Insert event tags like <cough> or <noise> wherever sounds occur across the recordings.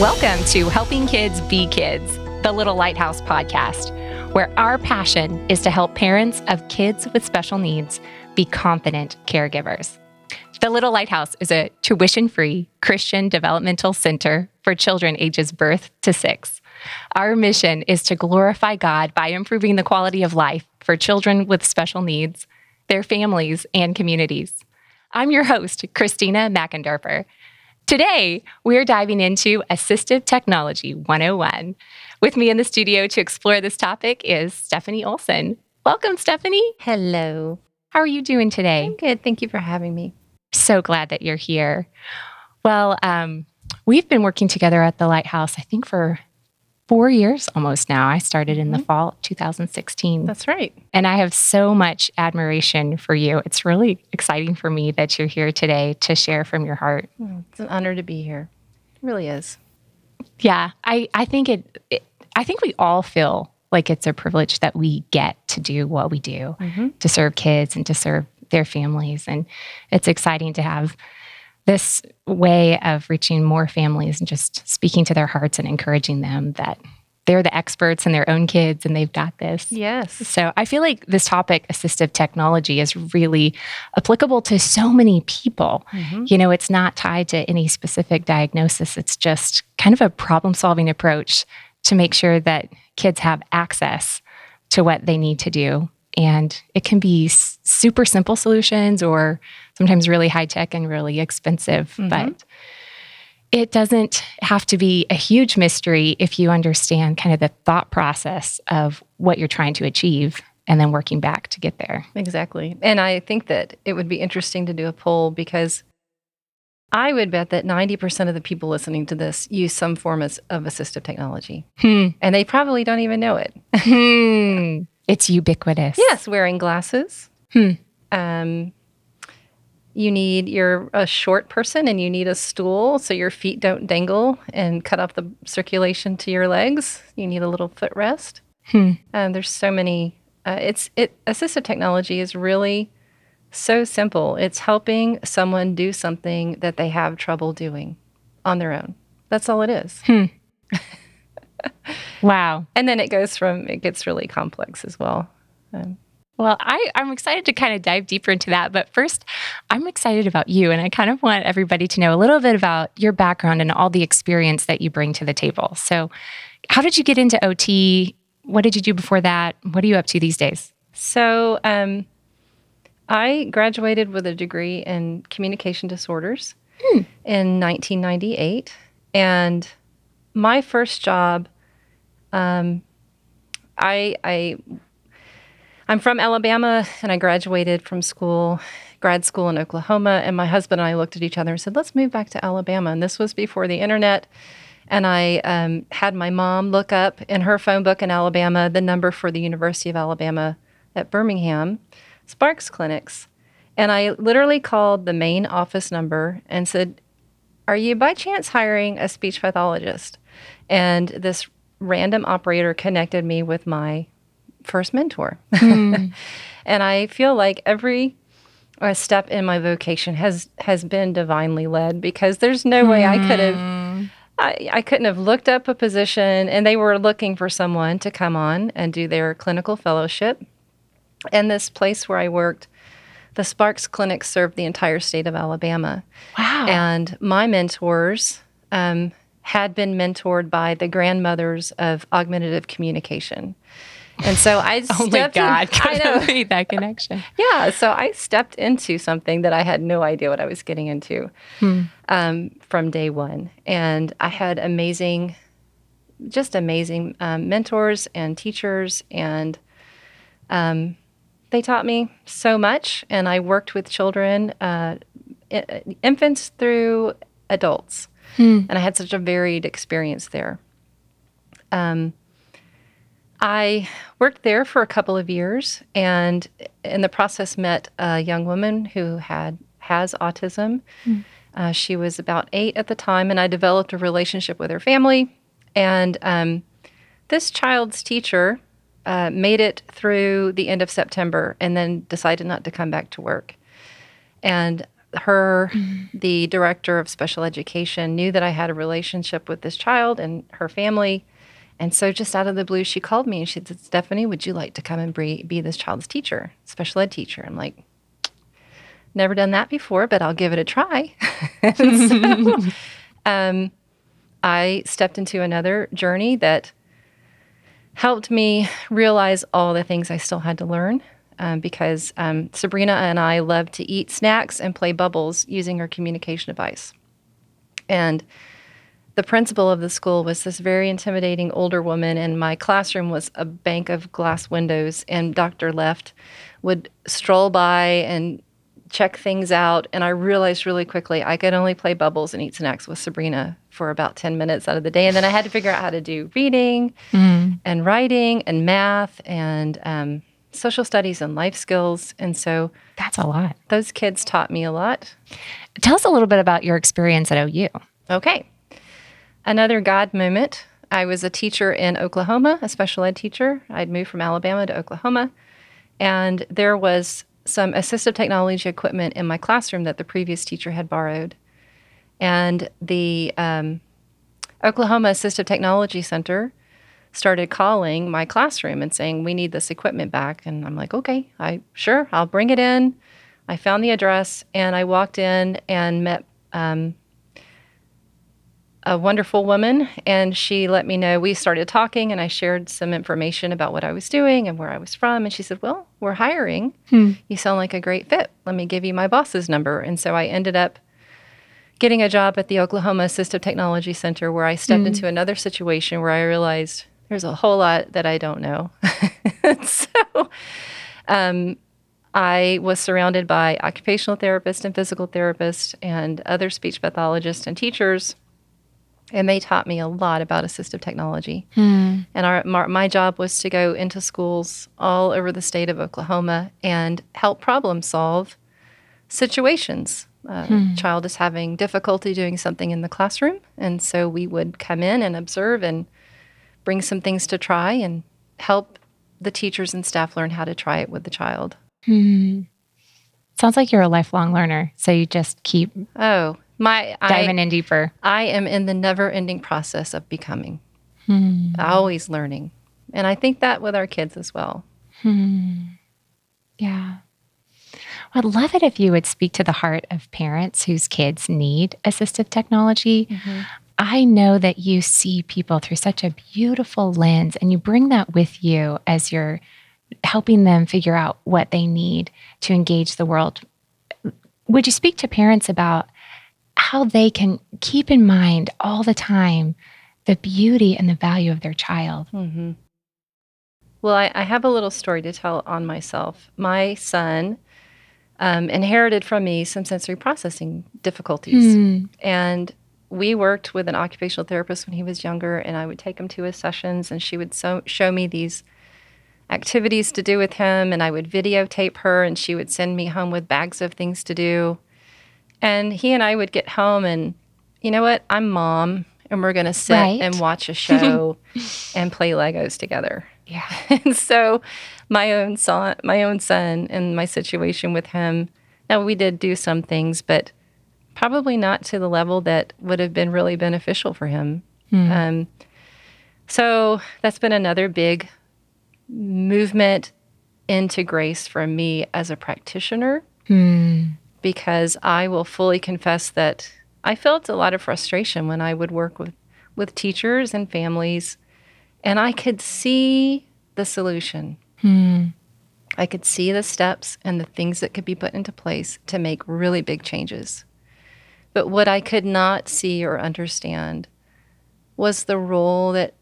Welcome to Helping Kids Be Kids, the Little Lighthouse podcast, where our passion is to help parents of kids with special needs be confident caregivers. The Little Lighthouse is a tuition free Christian developmental center for children ages birth to six. Our mission is to glorify God by improving the quality of life for children with special needs, their families, and communities. I'm your host, Christina McInderfer. Today, we're diving into Assistive Technology 101. With me in the studio to explore this topic is Stephanie Olson. Welcome, Stephanie. Hello. How are you doing today? I'm good. Thank you for having me. So glad that you're here. Well, um, we've been working together at the Lighthouse, I think, for four years almost now. I started in the Mhm. fall 2016. That's right. And I have so much admiration for you. It's really exciting for me that you're here today to share from your heart. It's an honor to be here. It really is. Yeah, I, I think it, it I think we all feel like it's a privilege that we get to do what we do, Mhm. to serve kids and to serve their families. And it's exciting to have this way of reaching more families and just speaking to their hearts and encouraging them that they're the experts in their own kids and they've got this. Yes. So I feel like this topic, assistive technology, is really applicable to so many people. Mhm. You know, it's not tied to any specific diagnosis, it's just kind of a problem solving approach to make sure that kids have access to what they need to do. And it can be super simple solutions or sometimes really high tech and really expensive. Mhm. But it doesn't have to be a huge mystery if you understand kind of the thought process of what you're trying to achieve and then working back to get there. Exactly. And I think that it would be interesting to do a poll because I would bet that 90% of the people listening to this use some form of, of assistive technology. Hmm. And they probably don't even know it. Hmm. <laughs> It's ubiquitous. Yes, wearing glasses. Hmm. Um, you need you're a short person and you need a stool so your feet don't dangle and cut off the circulation to your legs. You need a little footrest. Hmm. Um, there's so many. Uh, it's it assistive technology is really so simple. It's helping someone do something that they have trouble doing on their own. That's all it is. <laughs> Wow. And then it goes from it gets really complex as well. Um, Well, I, I'm excited to kind of dive deeper into that. But first, I'm excited about you. And I kind of want everybody to know a little bit about your background and all the experience that you bring to the table. So, how did you get into OT? What did you do before that? What are you up to these days? So, um, I graduated with a degree in communication disorders in 1998. And my first job, um, I, I, I'm from Alabama and I graduated from school, grad school in Oklahoma. And my husband and I looked at each other and said, let's move back to Alabama. And this was before the internet. And I um, had my mom look up in her phone book in Alabama the number for the University of Alabama at Birmingham, Sparks Clinics. And I literally called the main office number and said, Are you by chance hiring a speech pathologist? And this random operator connected me with my first mentor. <laughs> and I feel like every uh, step in my vocation has has been divinely led because there's no way I could have I, I couldn't have looked up a position and they were looking for someone to come on and do their clinical fellowship. And this place where I worked, the Sparks Clinic served the entire state of Alabama. Wow. And my mentors um, had been mentored by the grandmothers of augmentative communication. And so I <laughs> oh my stepped in- God. I <laughs> know. made that connection. Yeah, so I stepped into something that I had no idea what I was getting into um, from day one. And I had amazing, just amazing um, mentors and teachers, and um, they taught me so much. And I worked with children, uh, infants through adults. And I had such a varied experience there. Um, I worked there for a couple of years, and in the process, met a young woman who had has autism. Uh, she was about eight at the time, and I developed a relationship with her family. And um, this child's teacher uh, made it through the end of September, and then decided not to come back to work. And her, the director of special education, knew that I had a relationship with this child and her family. And so, just out of the blue, she called me and she said, Stephanie, would you like to come and be, be this child's teacher, special ed teacher? I'm like, never done that before, but I'll give it a try. <laughs> so, <laughs> um, I stepped into another journey that helped me realize all the things I still had to learn. Um, because um, Sabrina and I love to eat snacks and play bubbles using her communication device. And the principal of the school was this very intimidating older woman, and my classroom was a bank of glass windows. And Dr. Left would stroll by and check things out. And I realized really quickly I could only play bubbles and eat snacks with Sabrina for about 10 minutes out of the day. And then I had to figure out how to do reading mm. and writing and math and um, social studies and life skills. And so that's a lot. Those kids taught me a lot. Tell us a little bit about your experience at OU. Okay. Another God moment. I was a teacher in Oklahoma, a special ed teacher. I'd moved from Alabama to Oklahoma. And there was some assistive technology equipment in my classroom that the previous teacher had borrowed. And the um, Oklahoma Assistive Technology Center started calling my classroom and saying, We need this equipment back. And I'm like, Okay, I sure, I'll bring it in. I found the address and I walked in and met um, a wonderful woman. And she let me know. We started talking and I shared some information about what I was doing and where I was from. And she said, Well, we're hiring. Hmm. You sound like a great fit. Let me give you my boss's number. And so I ended up getting a job at the Oklahoma Assistive Technology Center where I stepped hmm. into another situation where I realized there's a whole lot that I don't know. <laughs> so um, I was surrounded by occupational therapists and physical therapists and other speech pathologists and teachers. And they taught me a lot about assistive technology. Hmm. And our, my, my job was to go into schools all over the state of Oklahoma and help problem solve situations. Uh, hmm. Child is having difficulty doing something in the classroom, and so we would come in and observe and bring some things to try and help the teachers and staff learn how to try it with the child. Hmm. Sounds like you're a lifelong learner. So you just keep oh my diving I, in deeper. I am in the never-ending process of becoming, hmm. always learning, and I think that with our kids as well. Hmm. Yeah. I'd love it if you would speak to the heart of parents whose kids need assistive technology. Mm-hmm. I know that you see people through such a beautiful lens and you bring that with you as you're helping them figure out what they need to engage the world. Would you speak to parents about how they can keep in mind all the time the beauty and the value of their child? Mm-hmm. Well, I, I, have a little story to tell on myself. My son um, inherited from me some sensory processing difficulties. Mm. And we worked with an occupational therapist when he was younger, and I would take him to his sessions, and she would so, show me these activities to do with him, and I would videotape her, and she would send me home with bags of things to do. And he and I would get home, and you know what? I'm mom, and we're going to sit right. and watch a <laughs> show and play Legos together. Yeah. <laughs> and so, my own son, my own son, and my situation with him. Now we did do some things, but probably not to the level that would have been really beneficial for him. Mm. Um, so that's been another big movement into grace for me as a practitioner mm. because I will fully confess that I felt a lot of frustration when I would work with, with teachers and families, and I could see the solution. Mm. I could see the steps and the things that could be put into place to make really big changes. But what I could not see or understand was the role that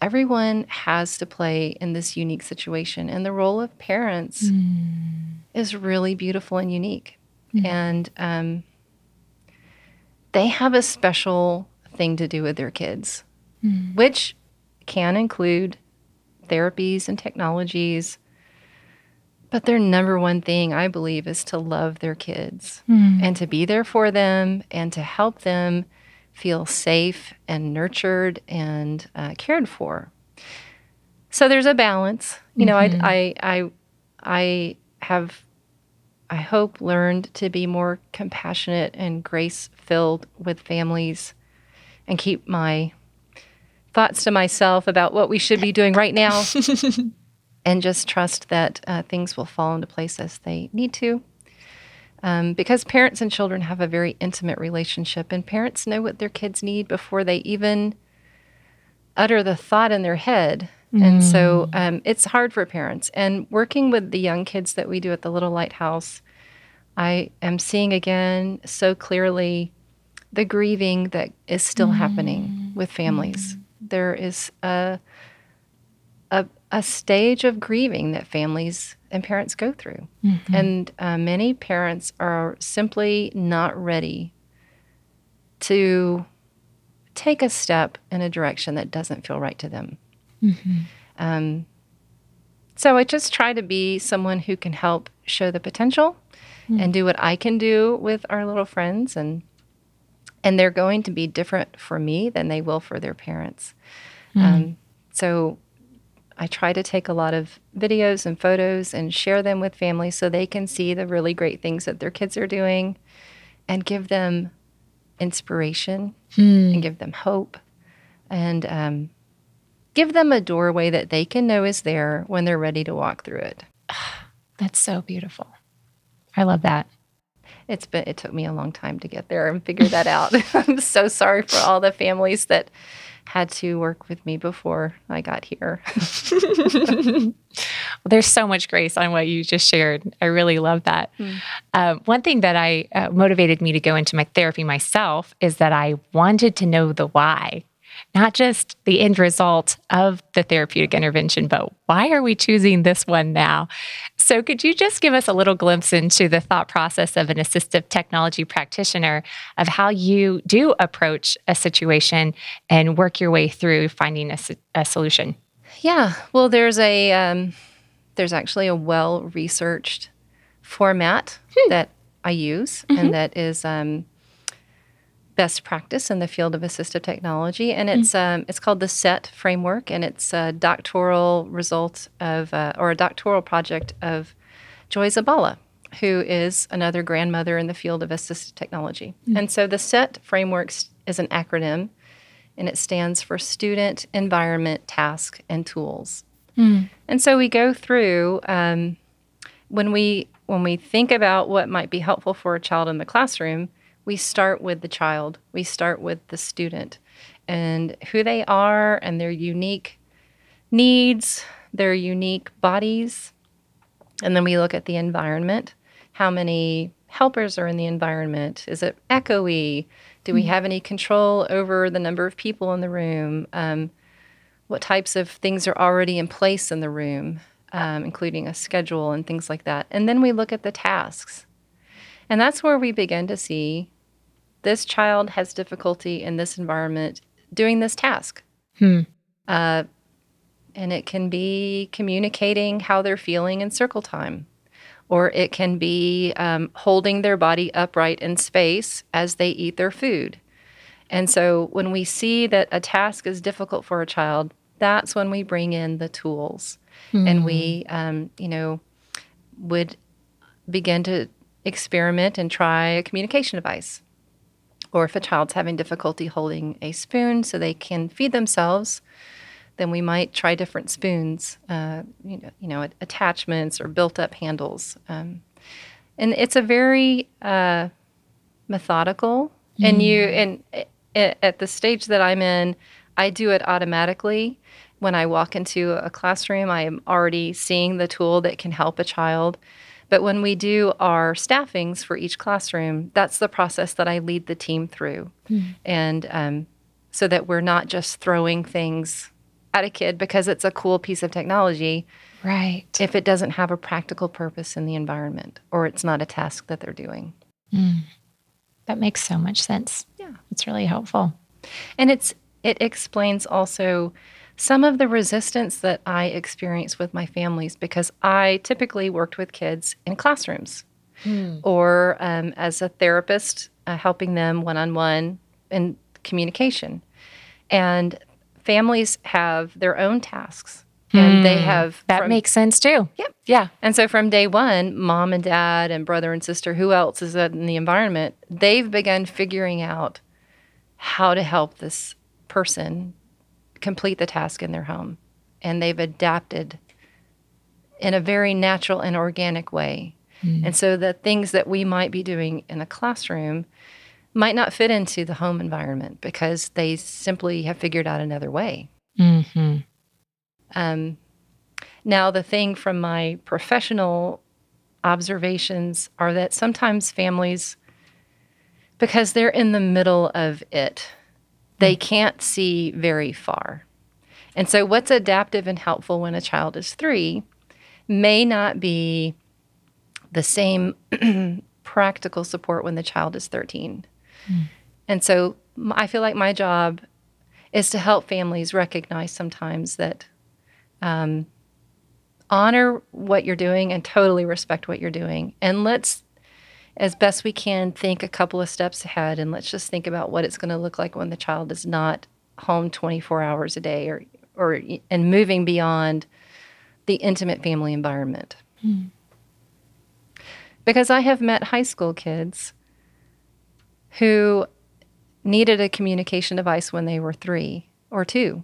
everyone has to play in this unique situation. And the role of parents mm. is really beautiful and unique. Mm. And um, they have a special thing to do with their kids, mm. which can include therapies and technologies but their number one thing, I believe, is to love their kids mm. and to be there for them and to help them feel safe and nurtured and uh, cared for. So there's a balance. You know, mm-hmm. I, I, I, I have I hope, learned to be more compassionate and grace filled with families and keep my thoughts to myself about what we should be doing right now <laughs> and just trust that uh, things will fall into place as they need to. Um, because parents and children have a very intimate relationship, and parents know what their kids need before they even utter the thought in their head. Mm. And so mm. um, it's hard for parents. And working with the young kids that we do at the Little Lighthouse, I am seeing again so clearly the grieving that is still mm. happening with families. Mm. There is a, a, stage of grieving that families and parents go through. Mm-hmm. And uh, many parents are simply not ready to take a step in a direction that doesn't feel right to them. Mm-hmm. Um, so I just try to be someone who can help show the potential mm-hmm. and do what I can do with our little friends and and they're going to be different for me than they will for their parents. Mm-hmm. Um, so I try to take a lot of videos and photos and share them with families so they can see the really great things that their kids are doing and give them inspiration hmm. and give them hope and um, give them a doorway that they can know is there when they're ready to walk through it. <sighs> That's so beautiful. I love that. It's been it took me a long time to get there and figure that out. <laughs> I'm so sorry for all the families that had to work with me before I got here. well, <laughs> <laughs> there's so much grace on what you just shared. I really love that. Mm. Uh, one thing that I uh, motivated me to go into my therapy myself is that I wanted to know the why not just the end result of the therapeutic intervention, but why are we choosing this one now? So, could you just give us a little glimpse into the thought process of an assistive technology practitioner of how you do approach a situation and work your way through finding a, a solution? Yeah, well, there's a um, there's actually a well researched format hmm. that I use, mm-hmm. and that is um, best practice in the field of assistive technology, and it's mm-hmm. um, it's called the SETT framework, and it's a doctoral result of uh, or a doctoral project of Joy Zabala, who is another grandmother in the field of assistive technology. Mm-hmm. And so the SETT framework is an acronym, and it stands for Student, Environment, Task, and Tools. Mm-hmm. And so we go through um, when we when we think about what might be helpful for a child in the classroom we start with the child, we start with the student and who they are and their unique needs, their unique bodies. And then we look at the environment. How many helpers are in the environment? Is it echoey? Do we hmm. have any control over the number of people in the room? Um, what types of things are already in place in the room, um, including a schedule and things like that? And then we look at the tasks. And that's where we begin to see this child has difficulty in this environment doing this task. Hmm. Uh, and it can be communicating how they're feeling in circle time, or it can be um, holding their body upright in space as they eat their food. And so when we see that a task is difficult for a child, that's when we bring in the tools hmm. and we, um, you know, would begin to experiment and try a communication device or if a child's having difficulty holding a spoon so they can feed themselves, then we might try different spoons, uh, you know, you know, attachments or built-up handles. Um, and it's a very uh, methodical, mm. and you and at the stage that I'm in, I do it automatically. When I walk into a classroom, I am already seeing the tool that can help a child. But when we do our staffings for each classroom, that's the process that I lead the team through. Mm. And um, so that we're not just throwing things at a kid because it's a cool piece of technology. Right. If it doesn't have a practical purpose in the environment or it's not a task that they're doing. Mm. That makes so much sense. Yeah. It's really helpful. And it's it explains also some of the resistance that I experience with my families because I typically worked with kids in classrooms hmm. or um, as a therapist, uh, helping them one on one in communication. And families have their own tasks. And they Hmm. have That from- makes sense too. Yep. Yeah. And so from day one, mom and dad and brother and sister, who else is in the environment, they've begun figuring out how to help this person complete the task in their home. And they've adapted in a very natural and organic way. And so the things that we might be doing in a classroom might not fit into the home environment because they simply have figured out another way. Mm-hmm. Um, now, the thing from my professional observations are that sometimes families, because they're in the middle of it, they can't see very far. And so, what's adaptive and helpful when a child is three may not be the same <clears throat> practical support when the child is 13. And so, I feel like my job is to help families recognize sometimes that um, honor what you're doing and totally respect what you're doing. And let's, as best we can, think a couple of steps ahead and let's just think about what it's going to look like when the child is not home 24 hours a day or, or and moving beyond the intimate family environment. Because I have met high school kids who needed a communication device when they were three or two.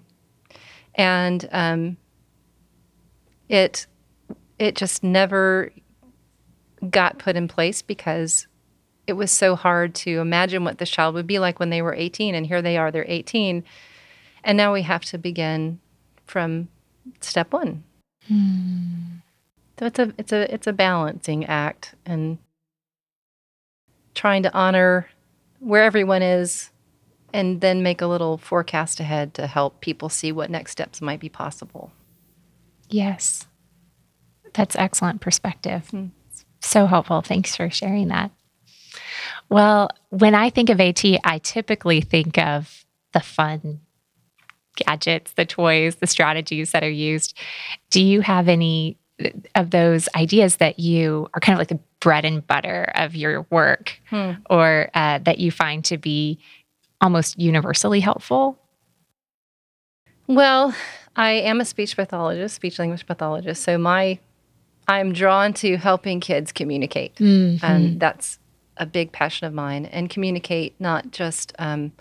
And um, it it just never got put in place because it was so hard to imagine what this child would be like when they were 18 and here they are they're 18 and now we have to begin from step 1 so it's a it's a it's a balancing act and trying to honor where everyone is and then make a little forecast ahead to help people see what next steps might be possible. Yes. That's excellent perspective. Hmm. So helpful. Thanks for sharing that. Well, when I think of AT, I typically think of the fun gadgets, the toys, the strategies that are used. Do you have any of those ideas that you are kind of like the bread and butter of your work Hmm. or uh, that you find to be almost universally helpful? Well, I am a speech pathologist, speech language pathologist, so my I'm drawn to helping kids communicate. and that's a big passion of mine. And communicate not just um,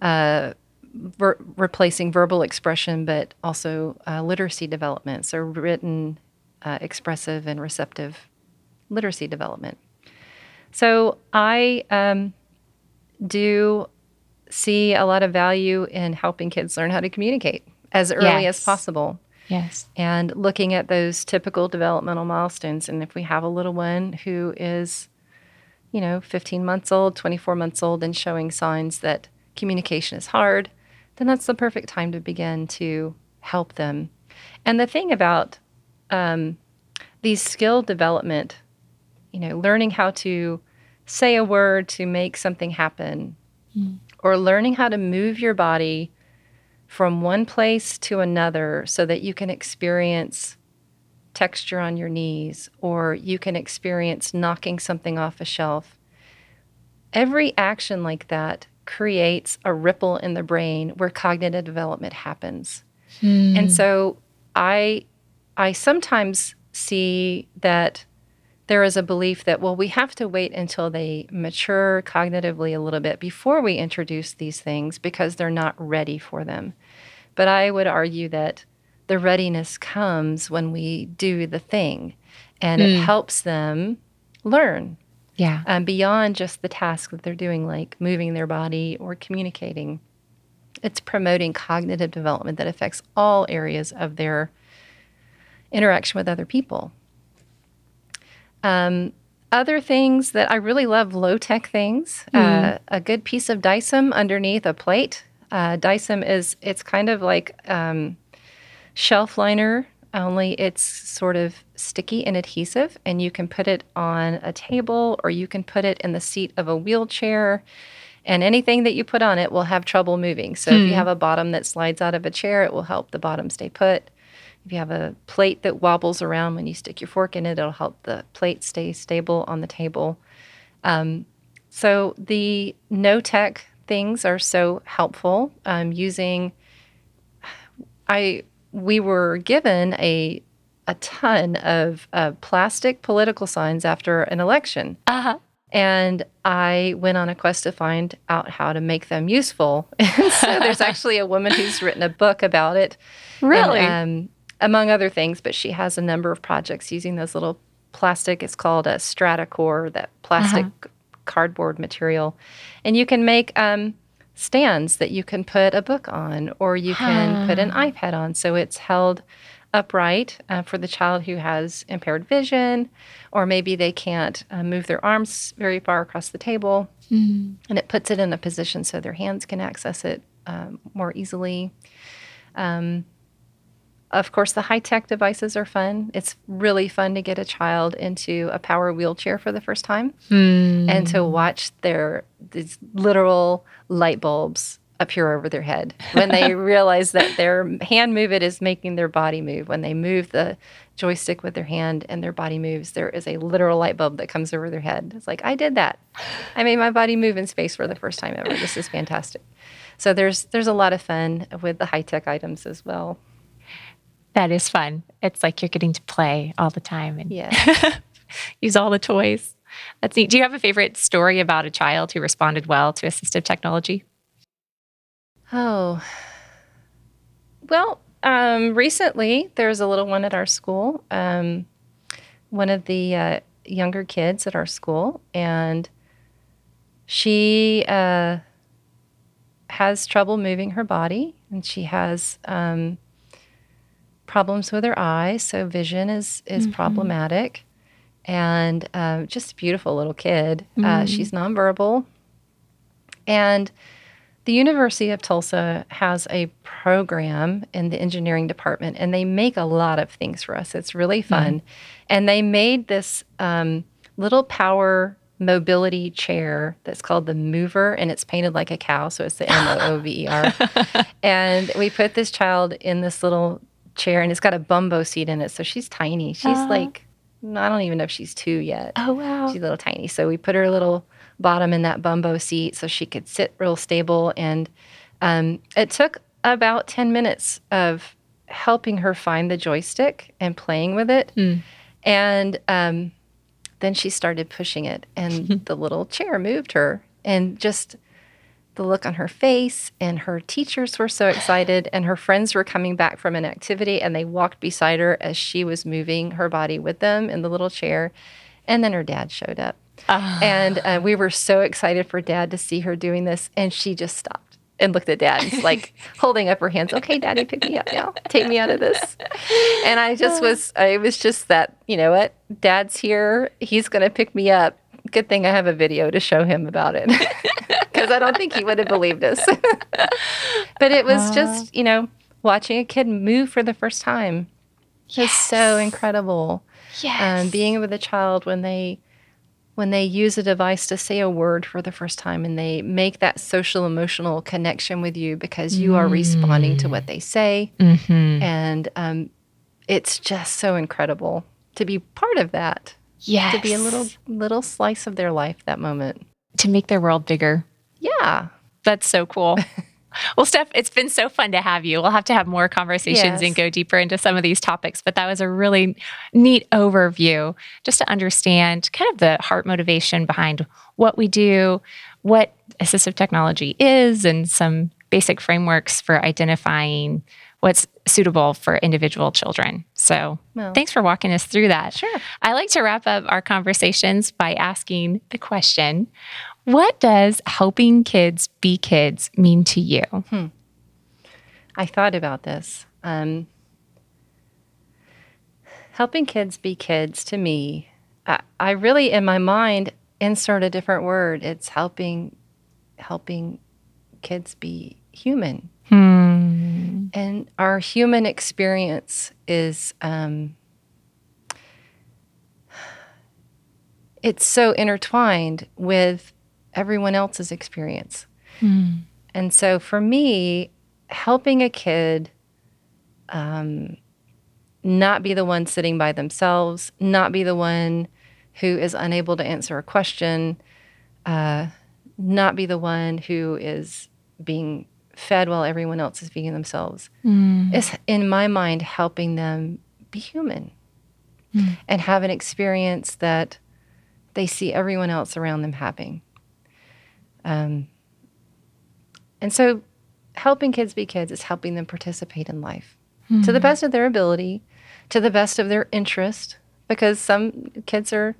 uh, ver- replacing verbal expression but also uh, literacy development. So written uh, expressive and receptive literacy development. So i um, do see a lot of value in helping kids learn how to communicate as early as possible Yes. and looking at those typical developmental milestones. And if we have a little one who is, you know, 15 months old, 24 months old, and showing signs that communication is hard, then that's the perfect time to begin to help them. And the thing about um, these skill development, you know, learning how to say a word to make something happen, or learning how to move your body from one place to another so that you can experience texture on your knees or you can experience knocking something off a shelf. Every action like that creates a ripple in the brain where cognitive development happens. Hmm. And so I I sometimes see that there is a belief that well we have to wait until they mature cognitively a little bit before we introduce these things because they're not ready for them. But I would argue that the readiness comes when we do the thing and it helps them learn Yeah. um, beyond just the task that they're doing, like moving their body or communicating. It's promoting cognitive development that affects all areas of their interaction with other people. Um, other things that I really love low tech things, uh, a good piece of Dycem underneath a plate. Uh, Dycem is, it's kind of like um, shelf liner, only it's sort of sticky and adhesive, and you can put it on a table or you can put it in the seat of a wheelchair. And anything that you put on it will have trouble moving. So if you have a bottom that slides out of a chair, it will help the bottom stay put. If you have a plate that wobbles around when you stick your fork in it, it'll help the plate stay stable on the table. Um, so the no tech things are so helpful. Um, using, I we were given a a ton of uh, plastic political signs after an election. Uh-huh. And I went on a quest to find out how to make them useful. <laughs> And so there's <laughs> actually a woman who's written a book about it. Really? And, um, among other things, but she has a number of projects using those little plastic. It's called a Stratacore, that plastic cardboard material. And you can make um, stands that you can put a book on, or you can put an iPad on. So it's held upright uh, for the child who has impaired vision, or maybe they can't uh, move their arms very far across the table. And it puts it in a position so their hands can access it um, more easily. Um, of course, the high tech devices are fun. It's really fun to get a child into a power wheelchair for the first time hmm. and to watch their these literal light bulbs appear over their head when they <laughs> realize that their hand movement is making their body move. When they move the joystick with their hand and their body moves, there is a literal light bulb that comes over their head. It's like, I did that. I made my body move in space for the first time ever. This is fantastic. So there's there's a lot of fun with the high tech items as well. That is fun. It's like you're getting to play all the time and Yeah. <laughs> use all the toys. That's neat. Do you have a favorite story about a child who responded well to assistive technology? Oh. Well, um, recently there's a little one at our school, um, one of the uh, younger kids at our school, and she uh, has trouble moving her body, and she has um, problems with her eyes, so vision is is problematic. And um, just a beautiful little kid. Uh, she's nonverbal, and the University of Tulsa has a program in the engineering department, and they make a lot of things for us. It's really fun. And they made this um, little power mobility chair that's called the Mover, and it's painted like a cow, so it's the M O O V E R. <laughs> and we put this child in this little chair, and it's got a bumbo seat in it, so she's tiny. She's like, I don't even know if she's two yet. Oh, wow. She's a little tiny. So we put her little bottom in that bumbo seat so she could sit real stable. And um, it took about 10 minutes of helping her find the joystick and playing with it. And um, then she started pushing it, and <laughs> the little chair moved her. And just the look on her face, and her teachers were so excited, and her friends were coming back from an activity, and they walked beside her as she was moving her body with them in the little chair. And then her dad showed up. And uh, we were so excited for dad to see her doing this. And she just stopped and looked at dad, and like <laughs> holding up her hands. Okay, daddy, pick me up now. Take me out of this. And I just was, I was just that, you know what? Dad's here. He's going to pick me up. Good thing I have a video to show him about it. <laughs> Because I don't think he would have believed us. <laughs> but it was just, you know, watching a kid move for the first time is so incredible. Yes. um, being with a child when they when they use a device to say a word for the first time and they make that social emotional connection with you because you are responding to what they say. Mm-hmm. and um, it's just so incredible to be part of that yes. to be a little little slice of their life that moment to make their world bigger. yeah That's so cool. <laughs> well, Steph, it's been so fun to have you. We'll have to have more conversations Yes. and go deeper into some of these topics, but that was a really neat overview just to understand kind of the heart motivation behind what we do, what assistive technology is, and some basic frameworks for identifying what's suitable for individual children. So, Well. thanks for walking us through that. Sure. I like to wrap up our conversations by asking the question What does helping kids be kids mean to you? I thought about this. Um, helping kids be kids to me, I, I really, in my mind, insert a different word. It's helping, helping kids be human. Hmm. And our human experience is, um, it's so intertwined with everyone else's experience. And so for me, helping a kid um, not be the one sitting by themselves, not be the one who is unable to answer a question, uh, not be the one who is being fed while everyone else is feeding themselves. Mm. Is, in my mind, helping them be human mm. and have an experience that they see everyone else around them having. Um, and so, helping kids be kids is helping them participate in life to the mm-hmm. best of their ability, to the best of their interest, because some kids are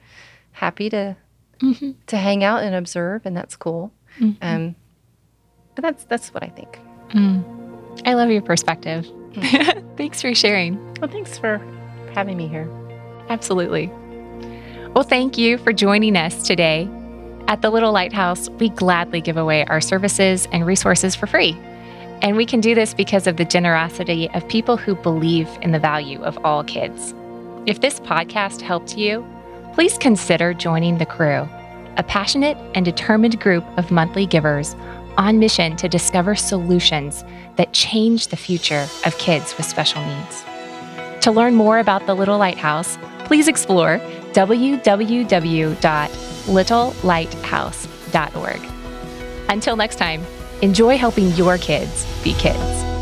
happy to mm-hmm. to hang out and observe, and that's cool. Mm-hmm. Um, but that's that's what I think. Mm. I love your perspective. Mm. <laughs> Thanks for sharing. Well, thanks for having me here. Absolutely. Well, thank you for joining us today. At the Little Lighthouse, we gladly give away our services and resources for free. And we can do this because of the generosity of people who believe in the value of all kids. If this podcast helped you, please consider joining the crew, a passionate and determined group of monthly givers on mission to discover solutions that change the future of kids with special needs. To learn more about the Little Lighthouse, please explore www.littlelighthouse.org. Until next time, enjoy helping your kids be kids.